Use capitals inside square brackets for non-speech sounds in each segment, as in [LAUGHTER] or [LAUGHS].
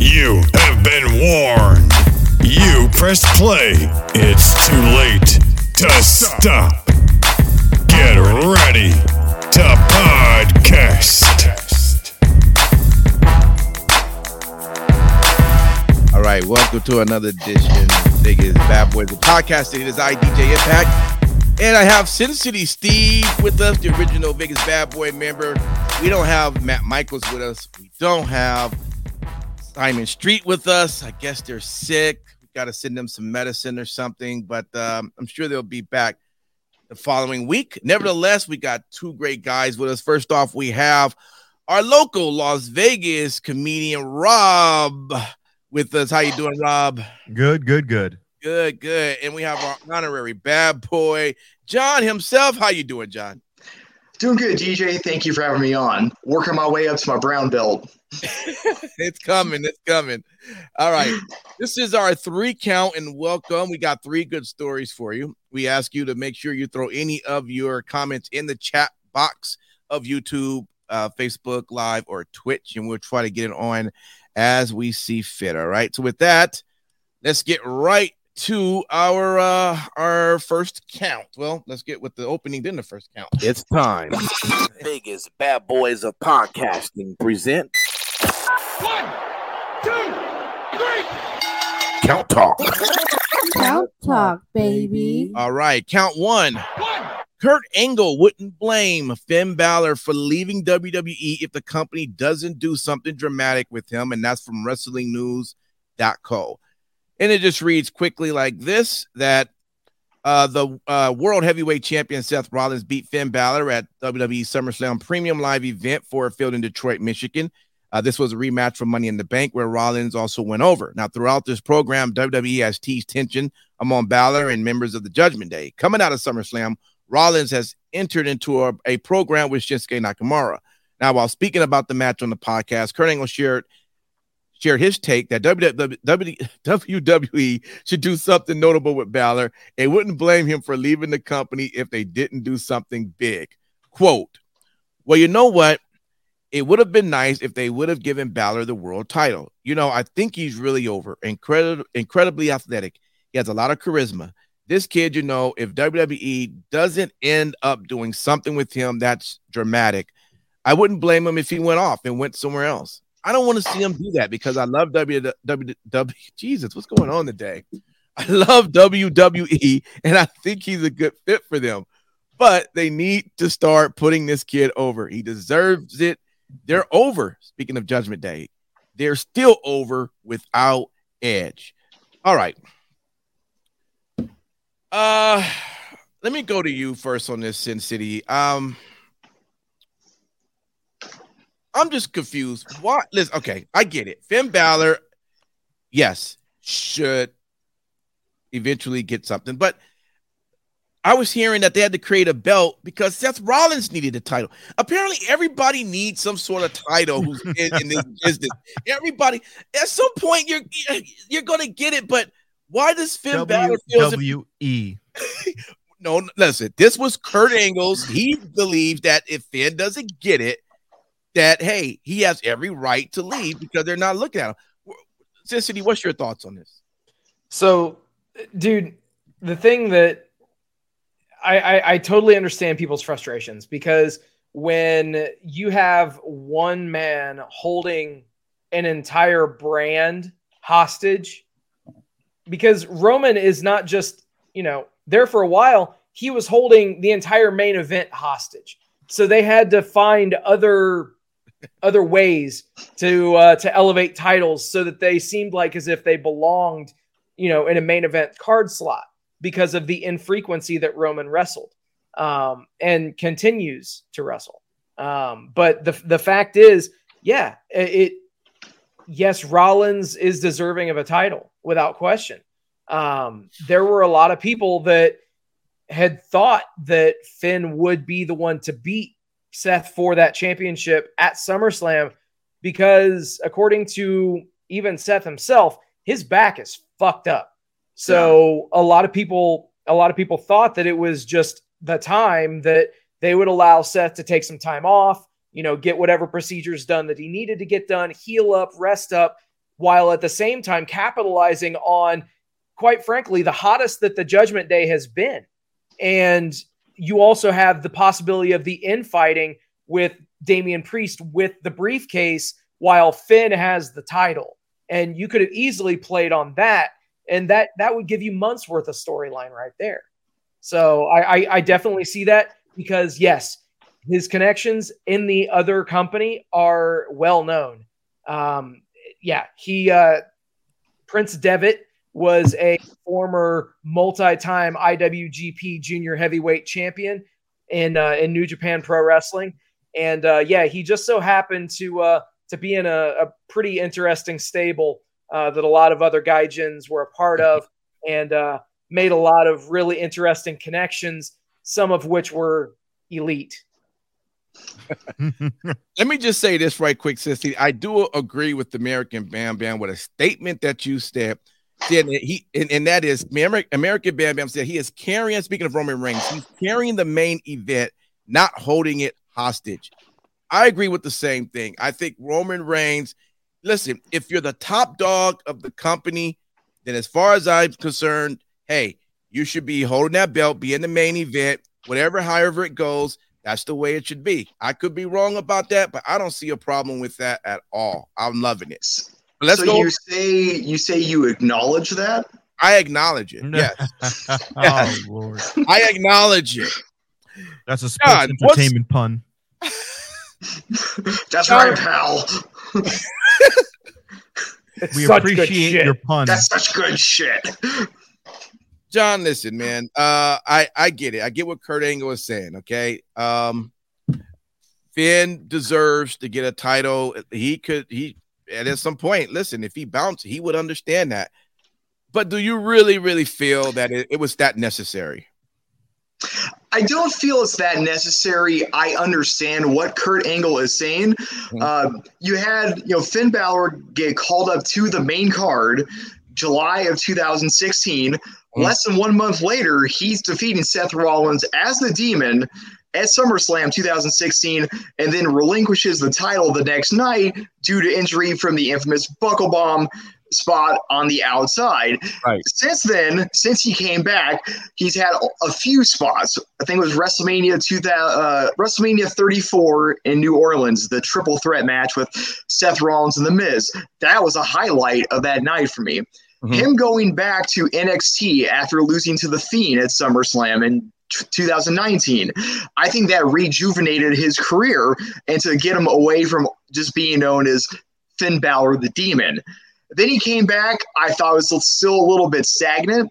You have been warned. You pressed play. It's too late to stop. Get ready to podcast. All right, welcome to another edition of Vegas Bad Boys of Podcasting. It is I, DJ Impact, and I have Sin City Steve with us, the original Vegas Bad Boy member. We don't have Matt Michaels with us. We don't have Simon Street with us. I guess they're sick. We got to send them some medicine or something, but um, I'm sure they'll be back the following week. Nevertheless, we got two great guys with us. First off, we have our local Las Vegas comedian Rob with us. How you doing, Rob? Good, good, good. Good, good. And we have our honorary bad boy, John himself. How you doing, John? Doing good, DJ. Thank you for having me on. Working my way up to my brown belt. It's coming. It's coming. All right. This is our three count and welcome. We got three good stories for you. We ask you to make sure you throw any of your comments in the chat box of YouTube, uh, Facebook Live, or Twitch, and we'll try to get it on as we see fit. All right. So with that, let's get right to our uh our first count. Well, let's get with the opening, then the first count. It's time. Vegas Bad Boys of Podcasting present One, two, three. Count Talk. Count talk, baby. All right, count one. One. Kurt Angle wouldn't blame Finn Balor for leaving WWE if the company doesn't do something dramatic with him, and that's from WrestlingNews.co. And it just reads quickly like this: that uh, the uh, World Heavyweight Champion Seth Rollins beat Finn Balor at WWE SummerSlam Premium Live event Ford Field in Detroit, Michigan. Uh, this was a rematch for Money in the Bank where Rollins also went over. Now, throughout this program, WWE has teased tension among Balor and members of the Judgment Day. Coming out of SummerSlam, Rollins has entered into a, a program with Shinsuke Nakamura. Now, while speaking about the match on the podcast, Kurt Angle shared shared his take that WWE should do something notable with Balor and wouldn't blame him for leaving the company if they didn't do something big. Quote, Well, you know what? It would have been nice if they would have given Balor the world title. You know, I think he's really over. Incredible, incredibly athletic. He has a lot of charisma. This kid, you know, if WWE doesn't end up doing something with him that's dramatic, I wouldn't blame him if he went off and went somewhere else. I don't want to see him do that because I love WWE. Jesus, what's going on today? I love WWE and I think he's a good fit for them. But they need to start putting this kid over. He deserves it. They're over. Speaking of Judgment Day, they're still over without Edge. All right. Uh let me go to you first on this Sin City. Um I'm just confused. What? Listen, okay, I get it. Finn Balor, yes, should eventually get something, but I was hearing that they had to create a belt because Seth Rollins needed a title. Apparently, everybody needs some sort of title who's in, in this [LAUGHS] business. Everybody, at some point, you're you're gonna get it, but why does Finn Balor feel? as if- WWE. [LAUGHS] no, listen. This was Kurt Angle's. He believes that if Finn doesn't get it, that hey, he has every right to leave because they're not looking at him. Cincinnati, what's your thoughts on this? So, dude, the thing that I, I, I totally understand people's frustrations because when you have one man holding an entire brand hostage, because Roman is not just, you know, there for a while, he was holding the entire main event hostage. So they had to find other other ways to uh, to elevate titles so that they seemed like as if they belonged, you know, in a main event card slot because of the infrequency that Roman wrestled um, and continues to wrestle. Um, but the the fact is, yeah, it, yes, Rollins is deserving of a title without question. Um, there were a lot of people that had thought that Finn would be the one to beat Seth for that championship at SummerSlam because, according to even Seth himself, his back is fucked up. So a lot of people, a lot of people thought that it was just the time that they would allow Seth to take some time off, you know, get whatever procedures done that he needed to get done, heal up, rest up, while at the same time capitalizing on, quite frankly, the hottest that the Judgment Day has been. And you also have the possibility of the infighting with Damian Priest with the briefcase while Finn has the title. And you could have easily played on that. And that that would give you months worth of storyline right there. So I, I, I definitely see that because yes, his connections in the other company are well known. Um, yeah, he uh, Prince Devitt was a former multi-time IWGP Junior Heavyweight Champion in uh, in New Japan Pro Wrestling, and uh, yeah, he just so happened to uh, to be in a, a pretty interesting stable uh, that a lot of other gaijins were a part [LAUGHS] of, and uh, made a lot of really interesting connections, some of which were elite. [LAUGHS] Let me just say this right quick, Sissy. I do agree with the American Bam Bam with a statement that you said. Said he and, and that is American Bam Bam said he is carrying. Speaking of Roman Reigns, he's carrying the main event, not holding it hostage. I agree with the same thing. I think Roman Reigns. Listen, if you're the top dog of the company, then as far as I'm concerned, hey, you should be holding that belt, be in the main event, whatever, however it goes. That's the way it should be. I could be wrong about that, but I don't see a problem with that at all. I'm loving it. But let's so go. you say you say you acknowledge that? I acknowledge it. Yes, [LAUGHS] oh Lord, I acknowledge it. that's a sports God, what's- entertainment pun. [LAUGHS] [LAUGHS] That's Sorry. right, pal. It's We such appreciate your pun. That's such good shit. John, listen, man. Uh, I I get it. I get what Kurt Angle is saying. Okay. Um, Finn deserves to get a title. He could. He and at some point, listen, if he bounced, he would understand that. But do you really, really feel that it, it was that necessary? I don't feel it's that necessary. I understand what Kurt Angle is saying. Uh, you had, you know, Finn Balor get called up to the main card July of 2016. Less than one month later, he's defeating Seth Rollins as the Demon at SummerSlam 2016, and then relinquishes the title the next night due to injury from the infamous buckle bomb spot on the outside. Right. Since then, since he came back, he's had a few spots. I think it was WrestleMania 2000, uh, WrestleMania 34 in New Orleans, the triple threat match with Seth Rollins and The Miz. That was a highlight of that night for me. Mhm. Him going back to NXT after losing to The Fiend at SummerSlam in 2019, I think that rejuvenated his career and to get him away from just being known as Finn Balor the Demon. Then he came back. I thought it was still a little bit stagnant.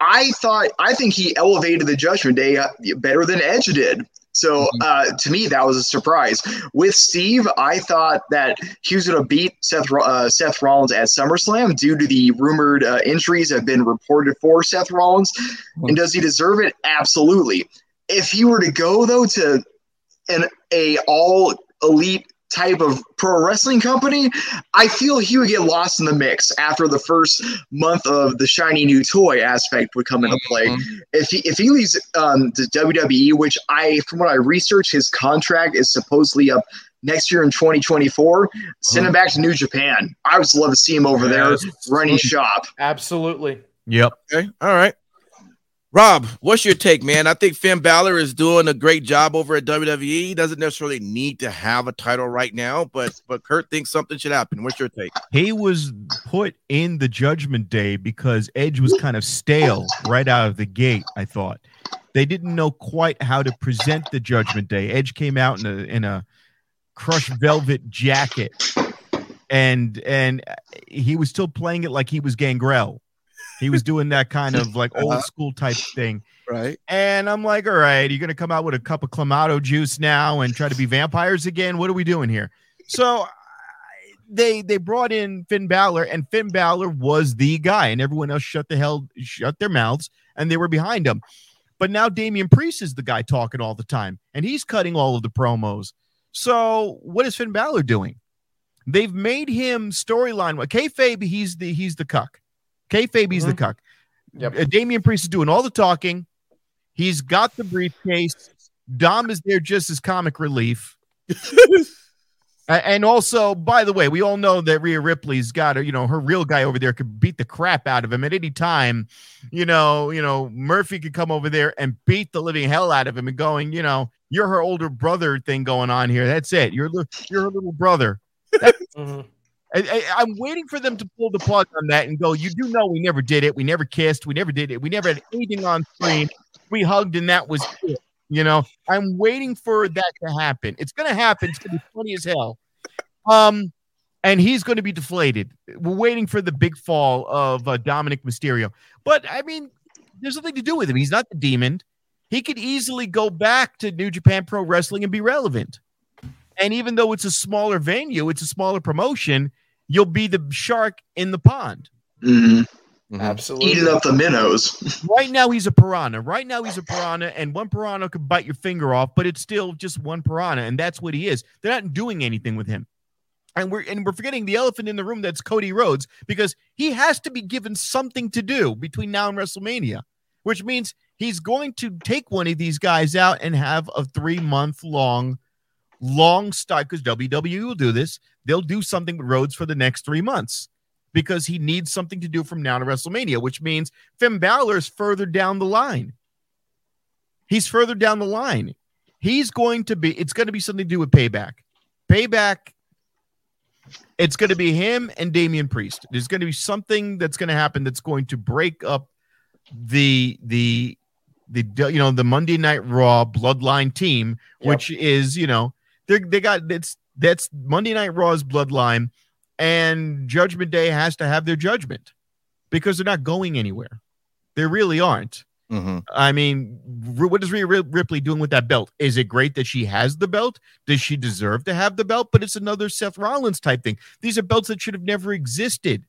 I thought I think he elevated the Judgment Day better than Edge did. So uh, to me, that was a surprise. With Steve, I thought that he was going to beat Seth uh, Seth Rollins at SummerSlam due to the rumored uh, injuries that have been reported for Seth Rollins. And does he deserve it? Absolutely. If he were to go though to an a all elite type of pro wrestling company, I feel he would get lost in the mix after the first month of the shiny new toy aspect would come into play. Mm-hmm. If he if he leaves um, the WWE, which I from what I researched, his contract is supposedly up next year in 2024. Send him uh-huh. back to New Japan. I would love to see him over there running mm-hmm. shop. Absolutely. Yep. Okay. All right. Rob, what's your take, man? I think Finn Balor is doing a great job over at WWE. He doesn't necessarily need to have a title right now, but but Kurt thinks something should happen. What's your take? He was put in the Judgment Day because Edge was kind of stale right out of the gate. I thought they didn't know quite how to present the Judgment Day. Edge came out in a in a crushed velvet jacket, and and he was still playing it like he was Gangrel. He was doing that kind of like [LAUGHS] uh-huh. old school type thing. Right. And I'm like, all right, you're gonna come out with a cup of clamato juice now and try to be vampires again? What are we doing here? So they they brought in Finn Balor, and Finn Balor was the guy, and everyone else shut the hell shut their mouths, and they were behind him. But now Damian Priest is the guy talking all the time, and he's cutting all of the promos. So what is Finn Balor doing? They've made him storyline. Kayfabe, he's the he's the cuck. Kayfabe, he's the cuck. Yep. Uh, Damian Priest is doing all the talking. He's got the briefcase. Dom is there just as comic relief. [LAUGHS] And also, by the way, we all know that Rhea Ripley's got her, you know, her real guy over there could beat the crap out of him at any time. You know, you know, Murphy could come over there and beat the living hell out of him and going, you know, you're her older brother thing going on here. That's it. You're you're her little brother. Mhm. I, I, I'm waiting for them to pull the plug on that and go. You do know we never did it. We never kissed. We never did it. We never had anything on screen. We hugged and that was it. You know, I'm waiting for that to happen. It's gonna happen. It's gonna be funny as hell. Um, and he's going to be deflated. We're waiting for the big fall of uh, Dominic Mysterio. But I mean, there's nothing to do with him. He's not the demon. He could easily go back to New Japan Pro Wrestling and be relevant. And even though it's a smaller venue, it's a smaller promotion, you'll be the shark in the pond. hmm Absolutely. Eating up the minnows. [LAUGHS] Right now, he's a piranha. Right now, he's a piranha, and one piranha could bite your finger off, but it's still just one piranha, and that's what he is. They're not doing anything with him. And we're and we're forgetting the elephant in the room that's Cody Rhodes because he has to be given something to do between now and WrestleMania, which means he's going to take one of these guys out and have a three month long, long start because WWE will do this. They'll do something with Rhodes for the next three months because he needs something to do from now to WrestleMania, which means Finn Balor is further down the line. He's further down the line. He's going to be, it's going to be something to do with payback. Payback, it's going to be him and Damian Priest. There's going to be something that's going to happen that's going to break up the, the, the, you know, the Monday Night Raw bloodline team, Yep. which is, you know, they they got, it's, that's Monday Night Raw's bloodline and Judgment Day has to have their judgment because they're not going anywhere. They really aren't. Mhm. I mean, what is Rhea Rip- Ripley doing with that belt? Is it great that she has the belt? Does she deserve to have the belt? But it's another Seth Rollins type thing. These are belts that should have never existed.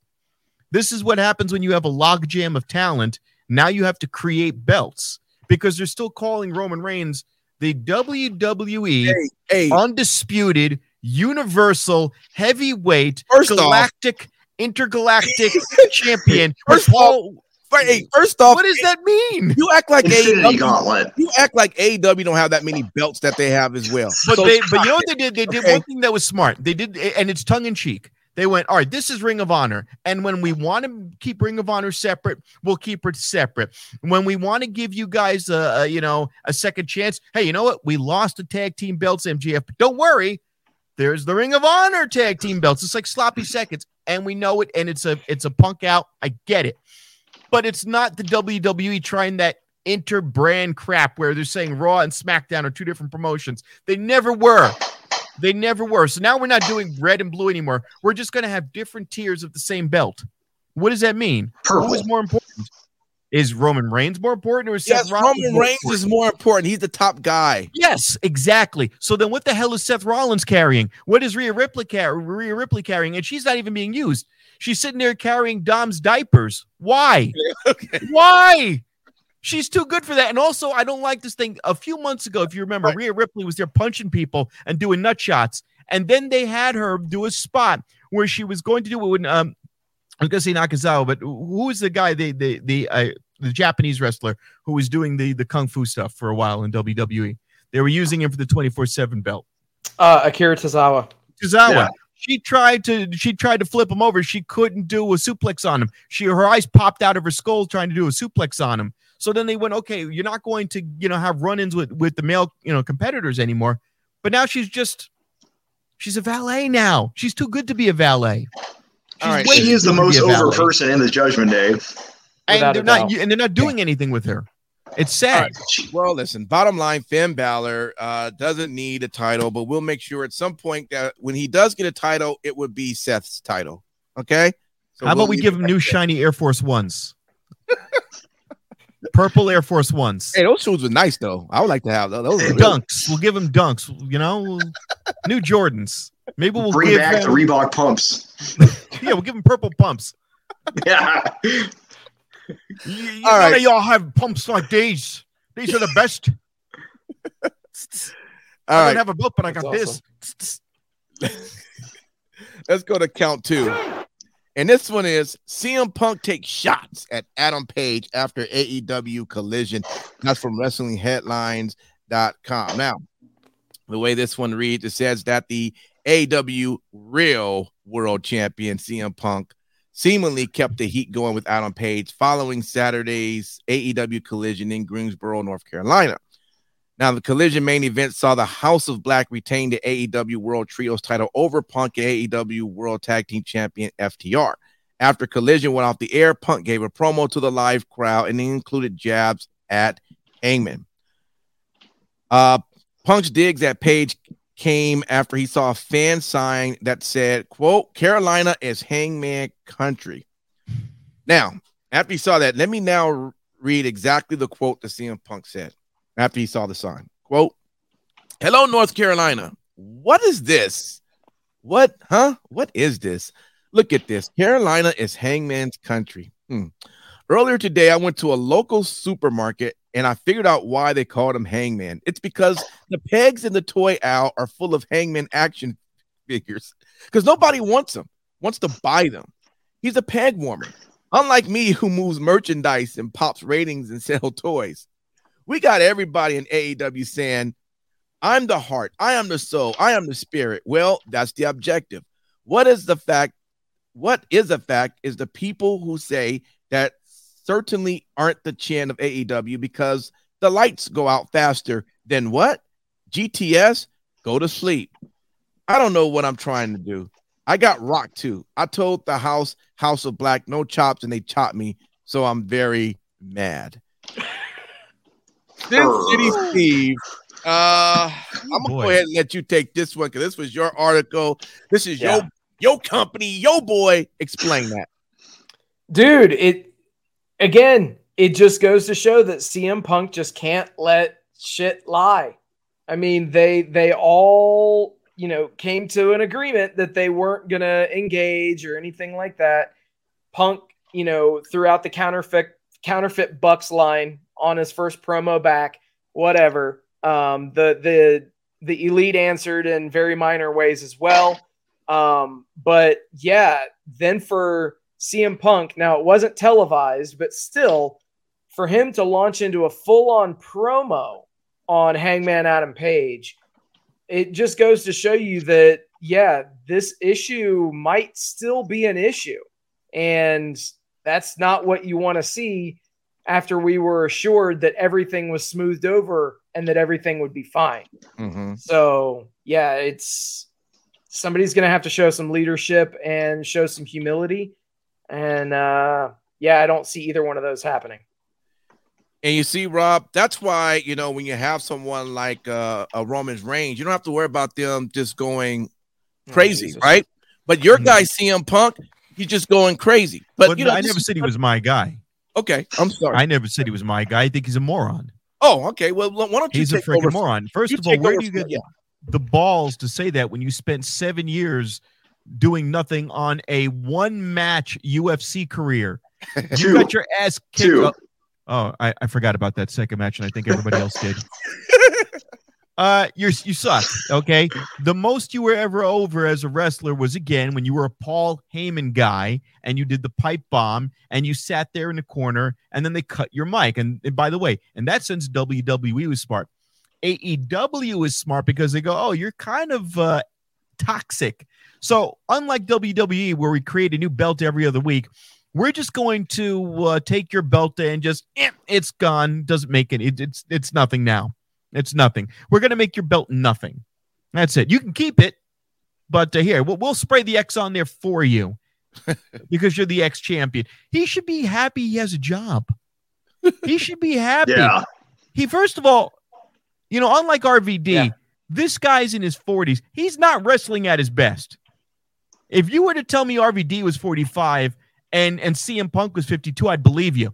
This is what happens when you have a logjam of talent. Now you have to create belts because they're still calling Roman Reigns the WWE Hey, hey, undisputed, universal, heavyweight, First off- galactic, intergalactic [LAUGHS] champion. First with Paul- Fir- hey, first off, what does that mean? you act like Infinity AEW, you act like AEW don't have that many belts that they have as well. But So they, but you know what they did? They did Okay. one thing that was smart. They did, and it's tongue in cheek. They went, all right, this is Ring of Honor. And when we want to keep Ring of Honor separate, we'll keep it separate. When we want to give you guys a, a you know a second chance, hey, you know what? We lost the tag team belts, MJF. But don't worry, there's the Ring of Honor tag team belts. It's like sloppy seconds, and we know it, and it's a it's a punk out. I get it, but it's not the WWE trying that inter-brand crap where they're saying Raw and SmackDown are two different promotions. They never were. They never were. So now we're not doing red and blue anymore. We're just going to have different tiers of the same belt. What does that mean? Purple. Who is more important? Is Roman Reigns more important or is yes, Seth Rollins Roman more Reigns important? is more important. He's the top guy. Yes, exactly. So then, what the hell is Seth Rollins carrying? What is Rhea Ripley, car- Rhea Ripley carrying? And she's not even being used. She's sitting there carrying Dom's diapers. Why? [LAUGHS] Okay. Why? She's too good for that. And also, I don't like this thing. A few months ago, if you remember, Rhea Ripley was there punching people and doing nut shots. And then they had her do a spot where she was going to do it when um I was gonna say Nakazawa, but who was the guy, the the the uh, the Japanese wrestler who was doing the the kung fu stuff for a while in WWE? They were using him for the 24-7 belt. Uh, Akira Tozawa. Tozawa. Yeah. She tried to she tried to flip him over. She couldn't do a suplex on him. She her eyes popped out of her skull trying to do a suplex on him. So then they went, okay, you're not going to you know have run-ins with with the male you know competitors anymore. But now she's just she's a valet now. She's too good to be a valet. She's All right. way She is the good to be most over valet. person in the Judgment Day. and Without they're not doubt. and they're not doing anything with her. It's sad. Well, listen, bottom line, Finn Balor uh, doesn't need a title, but we'll make sure at some point that when he does get a title, it would be Seth's title. Okay. So How we'll about we give him new there. shiny Air Force Ones? [LAUGHS] Purple Air Force Ones. Hey, those shoes were nice though. I would like to have those. those were really- dunks. We'll give him dunks. You know, new Jordans. Maybe we'll Bring give back the them- Reebok pumps. [LAUGHS] yeah, we'll give him purple pumps. Yeah. You, you, All none right. of y'all have pumps like these. These are the best. [LAUGHS] All I right, don't have a belt, but I That's got this. let's go to count two. And this one is CM Punk takes shots at Adam Page after AEW collision. That's from WrestlingHeadlines.com. Now, the way this one reads, it says that the AEW real world champion CM Punk seemingly kept the heat going with Adam Page following Saturday's AEW collision in Greensboro, North Carolina. Now, the collision main event saw the House of Black retain the AEW World Trios title over Punk and AEW World Tag Team Champion FTR. After collision went off the air, Punk gave a promo to the live crowd and included jabs at Hangman. Uh, Punk's digs at Page came after he saw a fan sign that said, quote, Carolina is Hangman country. Now, after he saw that, let me now read exactly the quote that CM Punk said after he saw the sign. Quote, Hello, North Carolina. What is this? What, huh? What is this? Look at this. Carolina is Hangman's country. Hmm. Earlier today, I went to a local supermarket and I figured out why they called him Hangman. It's because the pegs in the toy aisle are full of Hangman action figures because nobody wants them, wants to buy them. He's a peg warmer, unlike me who moves merchandise and pops ratings and [LAUGHS] sell toys. We got everybody in AEW saying, I'm the heart, I am the soul, I am the spirit. Well, that's the objective. What is the fact? What is a fact is the people who say that certainly aren't the chin of AEW because the lights go out faster than what? GTS, go to sleep. I don't know what I'm trying to do. I got rocked too. I told the house, House of Black, no chops, and they chopped me. So I'm very mad. Sin City Steve. Uh, I'm gonna boy. go ahead and let you take this one because this was your article. This is Yeah. your your company, your boy. Explain that. dude it again it just goes to show that cm punk just can't let shit lie i mean they they all you know came to an agreement that they weren't gonna engage or anything like that punk you know throughout the counterfeit counterfeit bucks line on his first promo back whatever um the the the elite answered in very minor ways as well um but yeah then for CM Punk. Now, it wasn't televised, but still, for him to launch into a full on promo on Hangman Adam Page, it just goes to show you that, yeah, this issue might still be an issue. And that's not what you want to see after we were assured that everything was smoothed over and that everything would be fine. Mm-hmm. So, yeah, it's somebody's going to have to show some leadership and show some humility. And uh, yeah, I don't see either one of those happening. And you see, Rob, that's why you know when you have someone like uh, a Roman's Reigns, you don't have to worry about them just going crazy, Jesus. right? But your Mhm. guy CM Punk, he's just going crazy. But But you know, I never said he was my guy. Okay, I'm sorry. I never said he was my guy. I think he's a moron. oh, okay. Well, why don't you He's a freaking over? moron. First You of all, where do you get yeah. the balls to say that when you spent seven years doing nothing on a one match UFC career? [LAUGHS] You got your ass kicked. Two. up- Oh, I, I forgot about that second match, and I think everybody else did. [LAUGHS] Uh, you're you suck. Okay, the most you were ever over as a wrestler was again when you were a Paul Heyman guy and you did the pipe bomb and you sat there in the corner and then they cut your mic. And, and by the way, in that sense, WWE was smart. AEW is smart because they go, oh, you're kind of uh, toxic. So unlike WWE, where we create a new belt every other week, we're just going to uh, take your belt and just eh, it's gone. Doesn't make it. it. It's it's nothing now. It's nothing. We're gonna make your belt nothing. That's it. You can keep it, but uh, here we'll, we'll spray the X on there for you [LAUGHS] because you're the ex champion. He should be happy he has a job. He should be happy. [LAUGHS] Yeah. He first of all, you know, unlike RVD, Yeah. this guy's in his 40s. He's not wrestling at his best. If you were to tell me RVD was 45 and and CM Punk was 52, I'd believe you.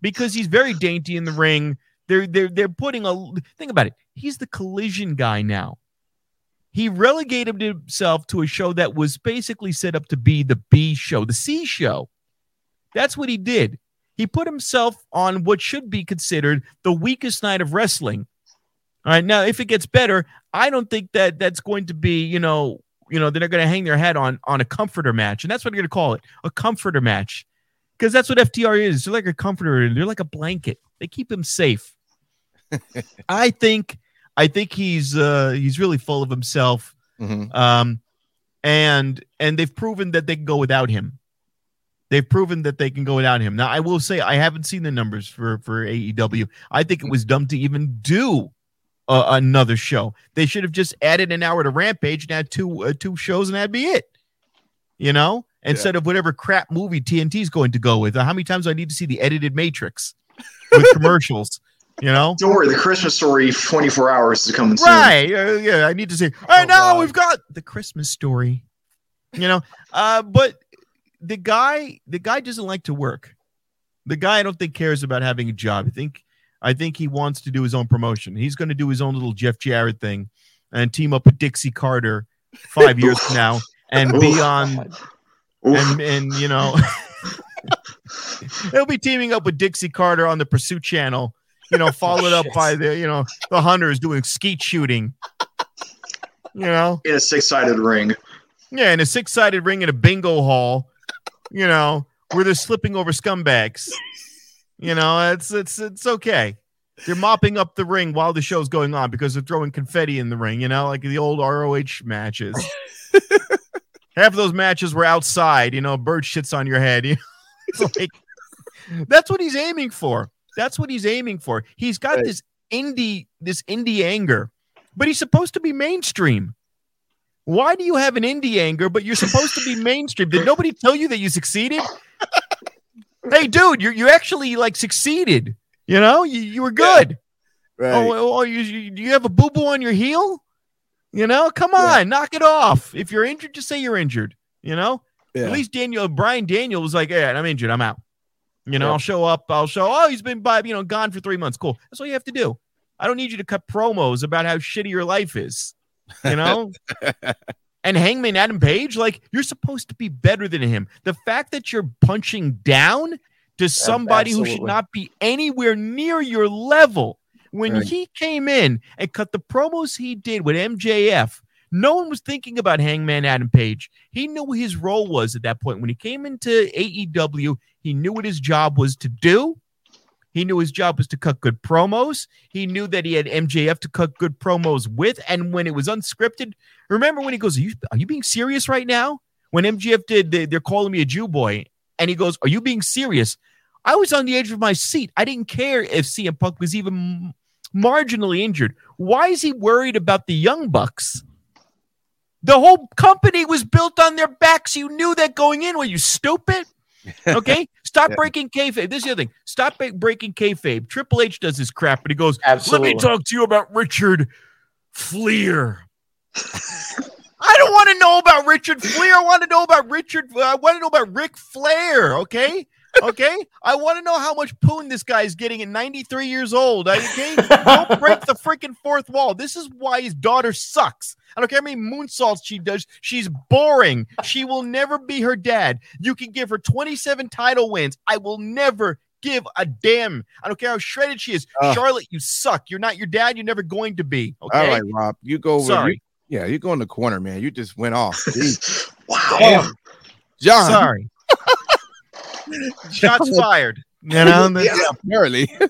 Because he's very dainty in the ring. They're they're they're putting a think about it. He's the collision guy now. he relegated himself to a show that was basically set up to be the B show, the C show. That's what he did. He put himself on what should be considered the weakest night of wrestling. All right. Now, if it gets better, I don't think that that's going to be, you know, you know, they're going to hang their head on on a comforter match, and that's what they're going to call it, a comforter match, because that's what FTR is. They're like a comforter. They're like a blanket. They keep him safe. I think, I think he's uh he's really full of himself. Mhm. Um, and and they've proven that they can go without him. They've proven that they can go without him. Now, I will say I haven't seen the numbers for for AEW. I think it was dumb to even do uh, another show. They should have just added an hour to Rampage and had two uh, two shows, and that'd be it. You know, instead of whatever crap movie TNT is going to go with. Uh, How many times do I need to see the edited Matrix with [LAUGHS] commercials? You know, Don't worry, the Christmas story 24 hours is coming soon. right? Uh, yeah, I need to see. All right, Oh, now God. we've got the Christmas story. You know, uh, but the guy, the guy doesn't like to work. The guy, I don't think cares about having a job. I think, I think he wants to do his own promotion. He's going to do his own little Jeff Jarrett thing and team up with Dixie Carter five [LAUGHS] years from now and be on and and you know [LAUGHS] he'll be teaming up with Dixie Carter on the Pursuit Channel. You know, followed up [LAUGHS] by the you know the hunters doing skeet shooting. You know, in a six-sided ring. yeah, in a six sided ring in a bingo hall. You know, where they're slipping over scumbags. You know, it's it's it's okay. They're mopping up the ring while the show's going on because they're throwing confetti in the ring. You know, like the old ROH matches. [LAUGHS] Half of those matches were outside. You know, bird shits on your head. You know? [LAUGHS] It's like that's what he's aiming for. That's what he's aiming for. He's got Right. this indie, this indie anger, but he's supposed to be mainstream. Why do you have an indie anger, but you're supposed to be [LAUGHS] mainstream? Did nobody tell you that you succeeded? hey, dude, you you actually like succeeded. You know, you, you were good. Right. Oh, oh, you, you do you have a boo boo on your heel? You know, come on, Yeah. knock it off. If you're injured, just say you're injured. You know, yeah. at least Daniel Bryan Daniel was like, "Yeah, I'm injured. I'm out." You know, Yeah. I'll show up. I'll show. Oh, he's been by, you know, gone for three months. Cool. That's all you have to do. I don't need you to cut promos about how shitty your life is. You know. [LAUGHS] and Hangman Adam Page, like you're supposed to be better than him. The fact that you're punching down to somebody who should not be anywhere near your level. When Right. he came in and cut the promos he did with MJF, no one was thinking about Hangman Adam Page. He knew what his role was at that point. When he came into AEW, he knew what his job was to do. He knew his job was to cut good promos. He knew that he had MJF to cut good promos with. And when it was unscripted, remember when he goes, Are you, are you being serious right now? When MJF did, they, they're calling me a Jew boy. And he goes, Are you being serious? I was on the edge of my seat. I didn't care if CM Punk was even marginally injured. Why is he worried about the Young Bucks? The whole company was built on their backs. You knew that going in. Were you stupid? [LAUGHS] Okay, stop Yeah. breaking kayfabe. This is the other thing. Stop breaking kayfabe. Triple H does this crap, but he goes, Absolutely. "Let me talk to you about Richard Fliehr." [LAUGHS] I don't want to know about Richard Fliehr. I want to know about Richard. Uh, I want to know about Ric Flair. Okay, okay. I want to know how much poon this guy is getting at 93 years old. Okay, [LAUGHS] don't break the freaking fourth wall. This is why his daughter sucks. I don't care how many moonsaults she does. She's boring. She will never be her dad. You can give her 27 title wins. I will never give a damn. I don't care how shredded she is. Ugh. Charlotte, you suck. You're not your dad. You're never going to be. Okay. All right, Rob. You go over. Sorry. you- yeah, you go in the corner, man. You just went off. [LAUGHS] Wow. Damn. John. Sorry. [LAUGHS] Shots fired. You know, and Yeah, apparently. [LAUGHS]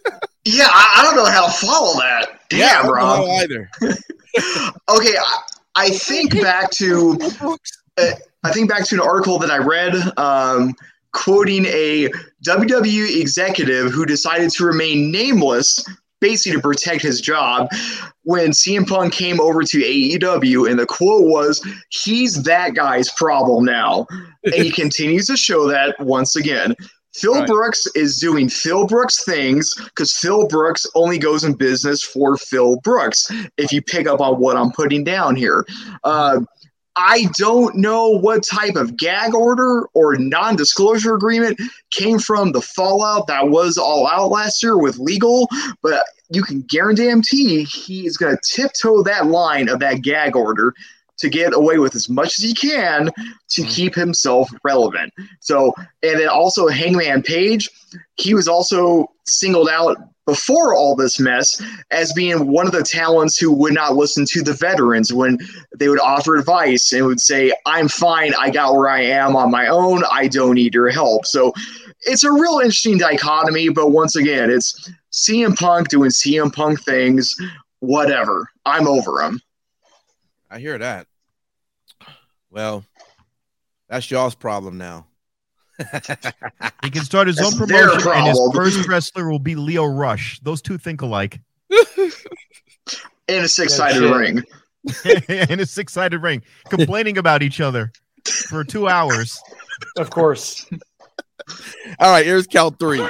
Yeah, I, I don't know how to follow that. yeah, I don't Rob. know either. [LAUGHS] Okay, I, I think back to I think back to an article that I read um, quoting a WWE executive who decided to remain nameless, basically to protect his job, when CM Punk came over to AEW, and the quote was, "He's that guy's problem now," and he [LAUGHS] continues to show that once again. Phil Right. Brooks is doing Phil Brooks things because Phil Brooks only goes in business for Phil Brooks. If you pick up on what I'm putting down here, uh, I don't know what type of gag order or non disclosure agreement came from the fallout that was all out last year with legal, but you can guarantee MT he is going to tiptoe that line of that gag order to get away with as much as he can to mm-hmm. keep himself relevant. So, and then also Hangman Page, he was also singled out before all this mess as being one of the talents who would not listen to the veterans when they would offer advice and would say, I'm fine, I got where I am on my own, I don't need your help. So it's a real interesting dichotomy, but once again, it's CM Punk doing CM Punk things, whatever. I'm over him. I hear that. Well, that's y'all's problem now. He can start his That's own their promotion, and his first wrestler will be Lio Rush. Those two think alike. In a six sided ring. [LAUGHS] in a six-sided ring, complaining about each other for two hours. Of course. All right, here's count three.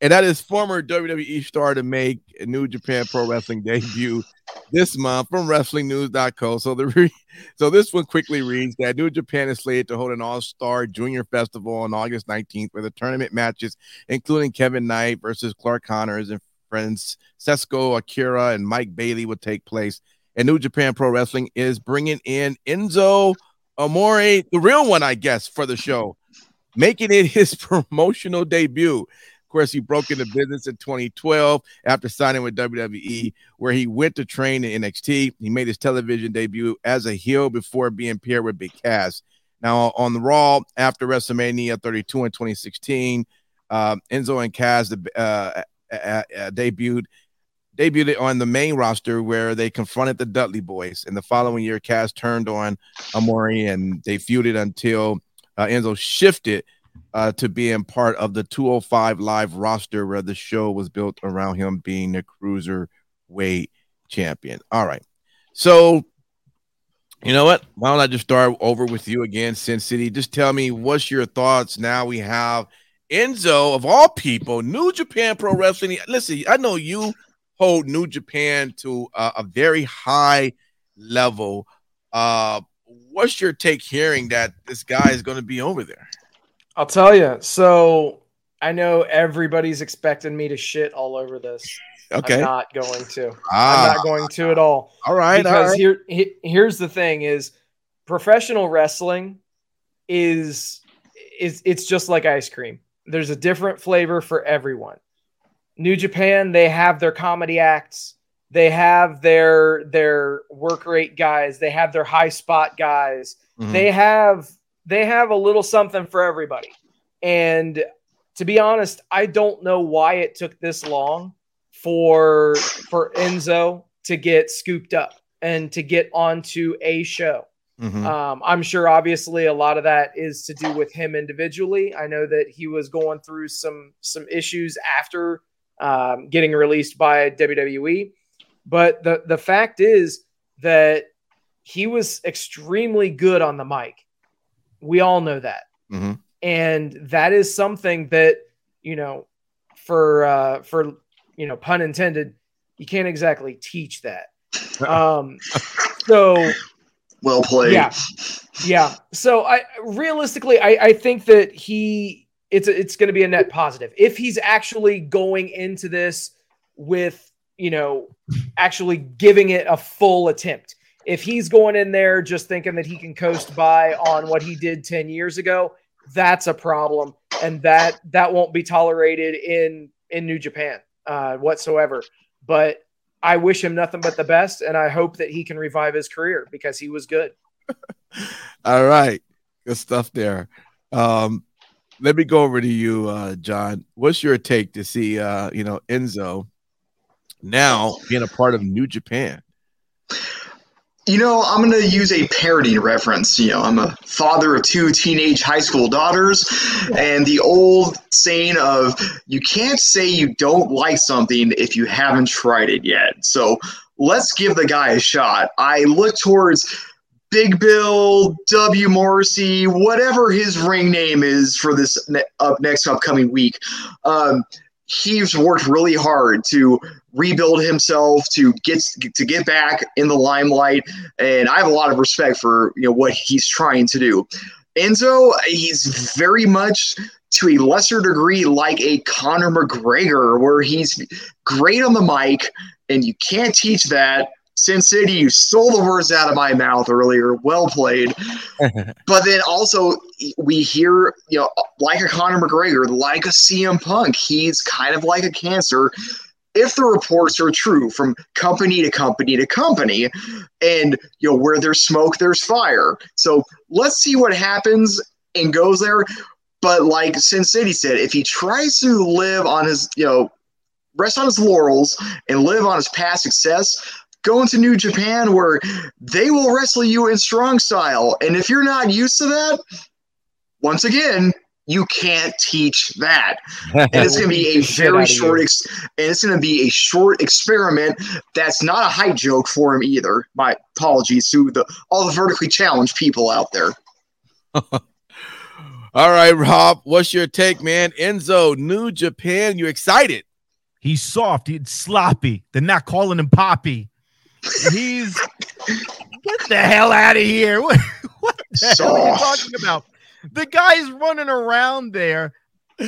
And that is former WWE star to make a New Japan Pro Wrestling debut this month from WrestlingNews.co. So the re- so this one quickly reads that New Japan is slated to hold an All-Star Junior Festival on August 19th, where the tournament matches, including Kevin Knight versus Clark Connors and friends Sesko Akira and Mike Bailey, will take place. And New Japan Pro Wrestling is bringing in Enzo Amore, the real one, I guess, for the show, making it [LAUGHS] his promotional debut. Course, he broke into business in 2012 after signing with WWE, where he went to train in NXT. He made his television debut as a heel before being paired with Big Cass. Now, on the Raw after WrestleMania 32 in 2016, uh, Enzo and Cass uh, uh, uh, debuted debuted on the main roster where they confronted the Dudley Boys. And the following year, Cass turned on Amore and they feuded until uh, Enzo shifted uh, to being part of the 205 live roster where the show was built around him being the cruiserweight champion. All right. So, you know what? Why don't I just start over with you again, Sin City? Just tell me what's your thoughts now we have Enzo, of all people, New Japan Pro Wrestling. Listen, I know you hold New Japan to uh, a very high level. Uh, what's your take hearing that this guy is going to be over there? I'll tell you. So I know everybody's expecting me to shit all over this. Okay. I'm not going to. ah, I'm not going to at all. all right. Because right. here he, here's the thing is professional wrestling is is it's just like ice cream. There's a different flavor for everyone. New Japan, they have their comedy acts, they have their their work rate guys, they have their high spot guys. Mhm. They have they have a little something for everybody. And to be honest, I don't know why it took this long for for Enzo to get scooped up and to get onto a show. Mhm. Um, I'm sure, obviously, a lot of that is to do with him individually. I know that he was going through some some issues after um, getting released by WWE, but the the fact is that he was extremely good on the mic. We all know that, Mhm. and that is something that you know, for uh, for you know, pun intended, you can't exactly teach that. [LAUGHS] Um, so Well played. Yeah. yeah. So I realistically, I, I think that he it's it's going to be a net positive if he's actually going into this with you know actually giving it a full attempt. If he's going in there just thinking that he can coast by on what he did ten years ago, that's a problem, and that that won't be tolerated in in New Japan uh, whatsoever. But I wish him nothing but the best, and I hope that he can revive his career because he was good. [LAUGHS] All right. Good stuff there. Um, let me go over to you, uh, John. What's your take to see, uh, you know, Enzo now being a part of New Japan? You know, I'm going to use a parenting reference. You know, I'm a father of two teenage high school daughters, and the old saying of you can't say you don't like something if you haven't tried it yet. So let's give the guy a shot. I look towards Big Bill, W. Morrissey, whatever his ring name is for this ne- up next upcoming week. Um, he's worked really hard to rebuild himself to get to get back in the limelight and i have a lot of respect for you know what he's trying to do enzo he's very much to a lesser degree like a Conor McGregor, where he's great on the mic, and you can't teach that. Sin City, you stole the words out of my mouth earlier. Well played. [LAUGHS] but then also, we hear, you know, like a Conor McGregor, like a CM Punk, he's kind of like a cancer. If the reports are true from company to company to company, and you know where there's smoke, there's fire. So let's see what happens and goes there. But like Sin City said, if he tries to live on his, you know, rest on his laurels and live on his past success, go into New Japan where they will wrestle you in strong style. And if you're not used to that, once again, you can't teach that. And it's going to be [LAUGHS] a very short, ex- and it's going to be a short experiment. That's not a high joke for him either. My apologies to the all the vertically challenged people out there. [LAUGHS] All right, Rob, what's your take, man? Enzo, New Japan, you excited? He's soft. He's sloppy. They're not calling him Poppy. He's get the hell out of here. [LAUGHS] What, what the hell are you talking about? The guy's running around there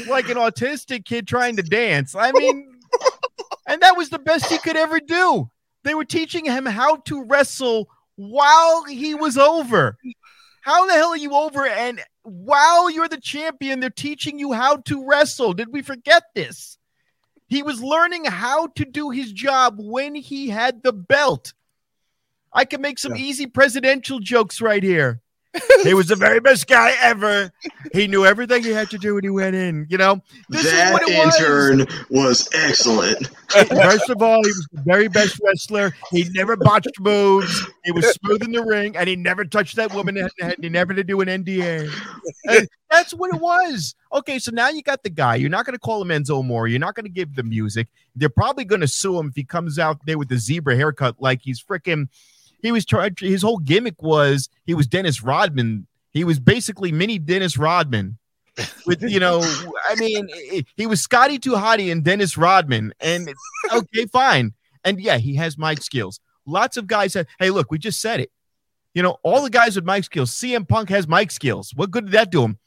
like an autistic kid trying to dance. I mean, and that was the best he could ever do. They were teaching him how to wrestle while he was over. How the hell are you over? And while you're the champion, they're teaching you how to wrestle. Did we forget this? He was learning how to do his job when he had the belt. I can make some easy presidential jokes right here. He was the very best guy ever. He knew everything he had to do when he went in. You know, this is that what it was. intern was excellent. First of all, he was the very best wrestler. He never botched moves. He was smooth in the ring, and he never touched that woman. And and he never did do an NDA. And that's what it was. Okay, so now you got the guy. You're not going to call him Enzo Amore. You're not going to give the music. They're probably going to sue him if he comes out there with the zebra haircut, like he's freaking. He was trying. His whole gimmick was he was Dennis Rodman. He was basically mini Dennis Rodman with you know, I mean, he was Scotty 2 Hotty and Dennis Rodman, and [LAUGHS] okay, fine, and yeah, he has mic skills. Lots of guys have. Hey, look, we just said it. You know, all the guys with mic skills. CM Punk has mic skills. What good did that do him?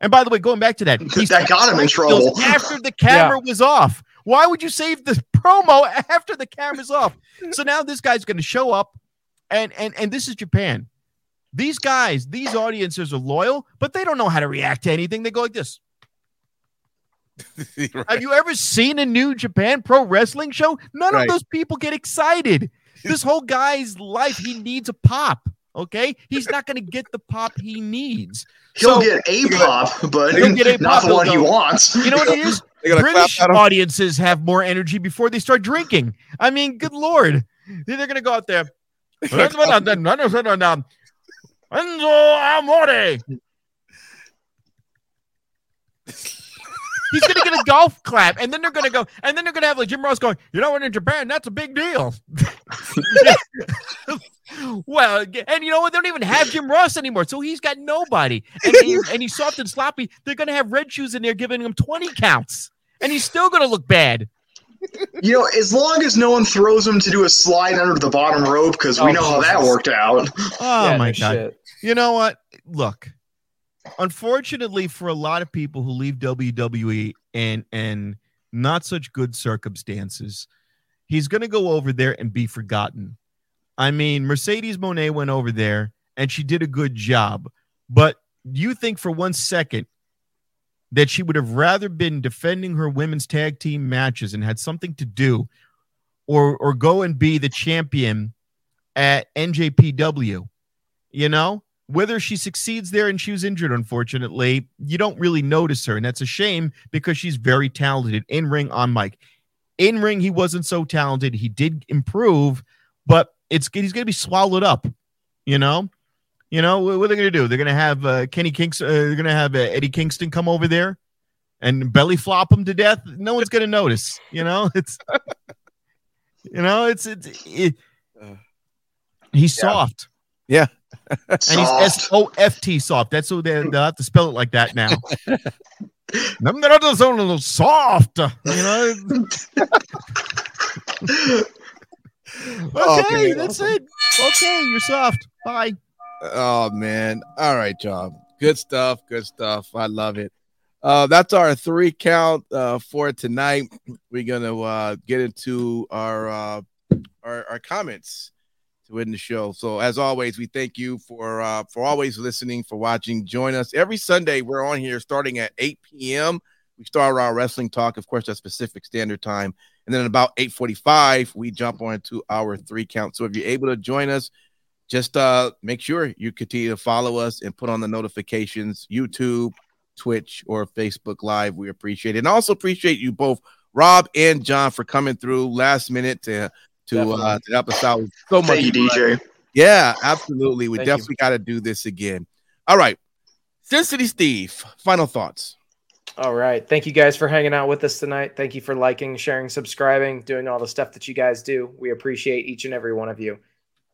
And by the way, going back to that, he's [LAUGHS] That got him in trouble. after the camera was off. Why would you save the promo after the camera's off? So now this guy's going to show up, and and and this is Japan. These guys, these audiences are loyal, but they don't know how to react to anything. They go like this. [LAUGHS] Have you ever seen a new Japan pro wrestling show? None Right. of those people get excited. This whole guy's life, he needs a pop. Okay, he's not going to get the pop he needs. He'll So- get a pop, [LAUGHS] but He'll get a not pop, the one he wants. You know what it is? [LAUGHS] Gonna British clap at him. audiences have more energy before they start drinking. I mean, good lord, they're going to go out there. Enzo Amore. He's gonna get a golf clap, and then they're gonna go, and then they're gonna have like Jim Ross going, you know what, in Japan, that's a big deal. [LAUGHS] [LAUGHS] well, and you know what? They don't even have Jim Ross anymore, so he's got nobody, and, [LAUGHS] he, and he's soft and sloppy. They're gonna have red shoes in there giving him twenty counts, and he's still gonna look bad. You know, as long as no one throws him to do a slide under the bottom rope, because we Oh, know how that worked out. Oh Yeah, my god! shit. You know what? Look, unfortunately for a lot of people who leave WWE and and not such good circumstances, he's going to go over there and be forgotten. I mean, Mercedes Moné went over there and she did a good job, but you think for one second that she would have rather been defending her women's tag team matches and had something to do or or go and be the champion at NJPW you know? Whether she succeeds there and she was injured unfortunately you don't really notice her. And that's a shame because she's very talented. In ring on mic. In ring he wasn't so talented. He did improve but it's he's going to be swallowed up you know you know what, what are they going to do they're going to have uh, kenny kinks uh, they're going to have uh, eddie kingston come over there and belly flop him to death no one's going to notice you know [LAUGHS] it's you know it's it's it, [SIGHS] he's soft. Yeah. soft and he's Soft. S O F T. That's what they, they'll have to spell it like that now. [LAUGHS] Them that are so little soft, you know. [LAUGHS] [LAUGHS] Okay, that's it. Okay, you're soft. Bye. Oh man. All right, y'all. Good stuff. Good stuff. I love it. Uh, that's our three count uh, for tonight. We're gonna uh, get into our, uh, our our comments to end the show. So as always, we thank you for uh, for always listening, for watching. Join us every Sunday. We're on here starting at 8 p.m. We start our wrestling talk, of course, at Pacific Standard Time, and then about 8:45 we jump on to our three count. So if you're able to join us, just uh, make sure you continue to follow us and put on the notifications. YouTube Twitch or Facebook Live. We appreciate it. And also appreciate you both, Rob and John, for coming through last minute to to, uh, to help us out. with So much. Thank you. DJ. Yeah, absolutely. We Thank definitely got to do this again. All right. Sin City Steve, final thoughts. All right. Thank you guys for hanging out with us tonight. Thank you for liking, sharing, subscribing, doing all the stuff that you guys do. We appreciate each and every one of you.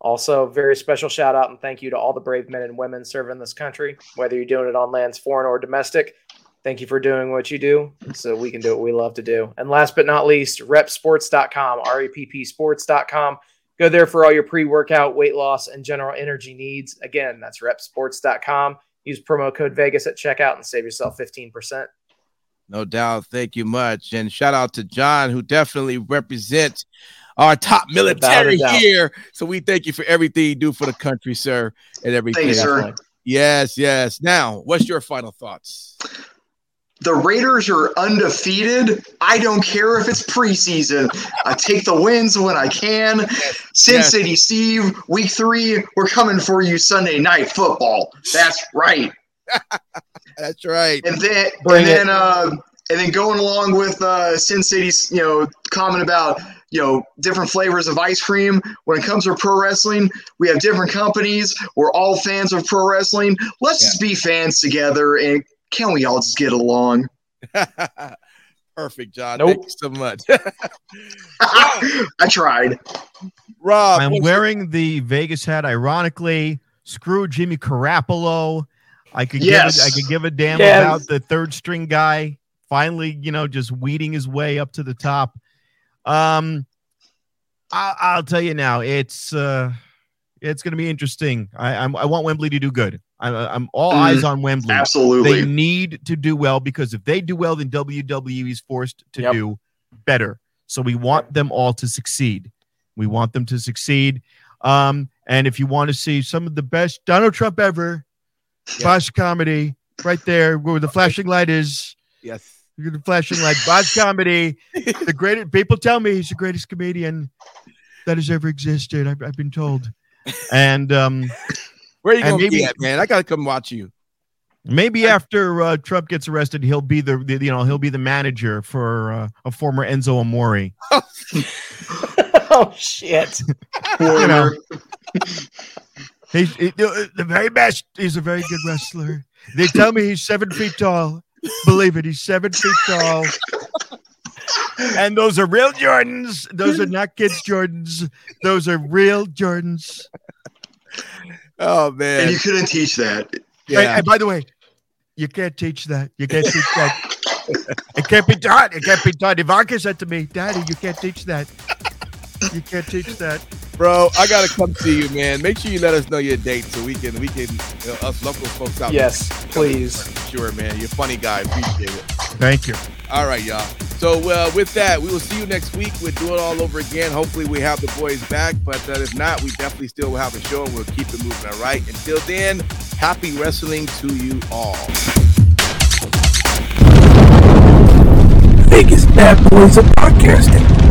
Also, very special shout out and thank you to all the brave men and women serving this country, whether you're doing it on lands foreign or domestic. Thank you for doing what you do so we can do what we love to do. And last but not least, reppsports.com, R E P P sports.com. Go there for all your pre workout, weight loss, and general energy needs. Again, that's reppsports.com. Use promo code Vegas at checkout and save yourself 15%. No doubt. Thank you much. And shout out to John, who definitely represents our top military here. So we thank you for everything you do for the country, sir, and everything. Thank you, sir. Yes, yes. Now, what's your final thoughts? The Raiders are undefeated. I don't care if it's preseason. I take the wins when I can. Sin Yes. City Steve, week three, we're coming for you Sunday night football. That's right. [LAUGHS] That's right. And then Bring and then uh and then going along with uh Sin City's, you know, comment about you know different flavors of ice cream. When it comes to pro wrestling, we have different companies. We're all fans of pro wrestling. Let's just be fans together and can we all just get along? [LAUGHS] Perfect, John. Nope. Thank you so much. [LAUGHS] I tried. Rob, I'm wearing the Vegas hat. Ironically, screw Jimmy Garoppolo. I could Yes. give a, I could give a damn Yes. about the third string guy finally, you know, just weeding his way up to the top. Um, I, I'll tell you now, it's uh, it's going to be interesting. I I'm, I want Wembley to do good. I, I'm all Mhm. eyes on Wembley. Absolutely, they need to do well because if they do well, then WWE is forced to Yep. do better. So we want them all to succeed. We want them to succeed. Um, and if you want to see some of the best Donald Trump ever, Yeah. Bosch comedy, right there where the flashing light is. yes. Look at the flashing light. Bosch comedy. [LAUGHS] The greatest people tell me he's the greatest comedian that has ever existed. I've, I've been told. And um, Where are you gonna be at, man? I gotta come watch you. Maybe after uh, Trump gets arrested, he'll be the, the you know he'll be the manager for uh, a former Enzo Amore. [LAUGHS] oh, shit. [LAUGHS] You know, he's he- the very best. He's a very good wrestler. They tell me he's seven feet tall. Believe it, he's seven feet tall. And those are real Jordans. Those are not kids Jordans. Those are real Jordans. Oh And man. you couldn't teach that. And, Yeah. and by the way, you can't teach that. You can't teach that. it can't be taught. It can't be taught. Ivanka said to me, Daddy, you can't teach that. You can't teach that. Bro, I gotta come see you, man. Make sure you let us know your date so we can we can you know, us local folks out. Yes, please. Sure, man. You're a funny guy. Appreciate it. Thank you. All right, y'all. So uh, with that, we will see you next week. We'll do it all over again. Hopefully, we have the boys back. But uh, if not, we definitely still will have a show and we'll keep it moving. All right. Until then, happy wrestling to you all. Vegas BadBoyz of Podcasting.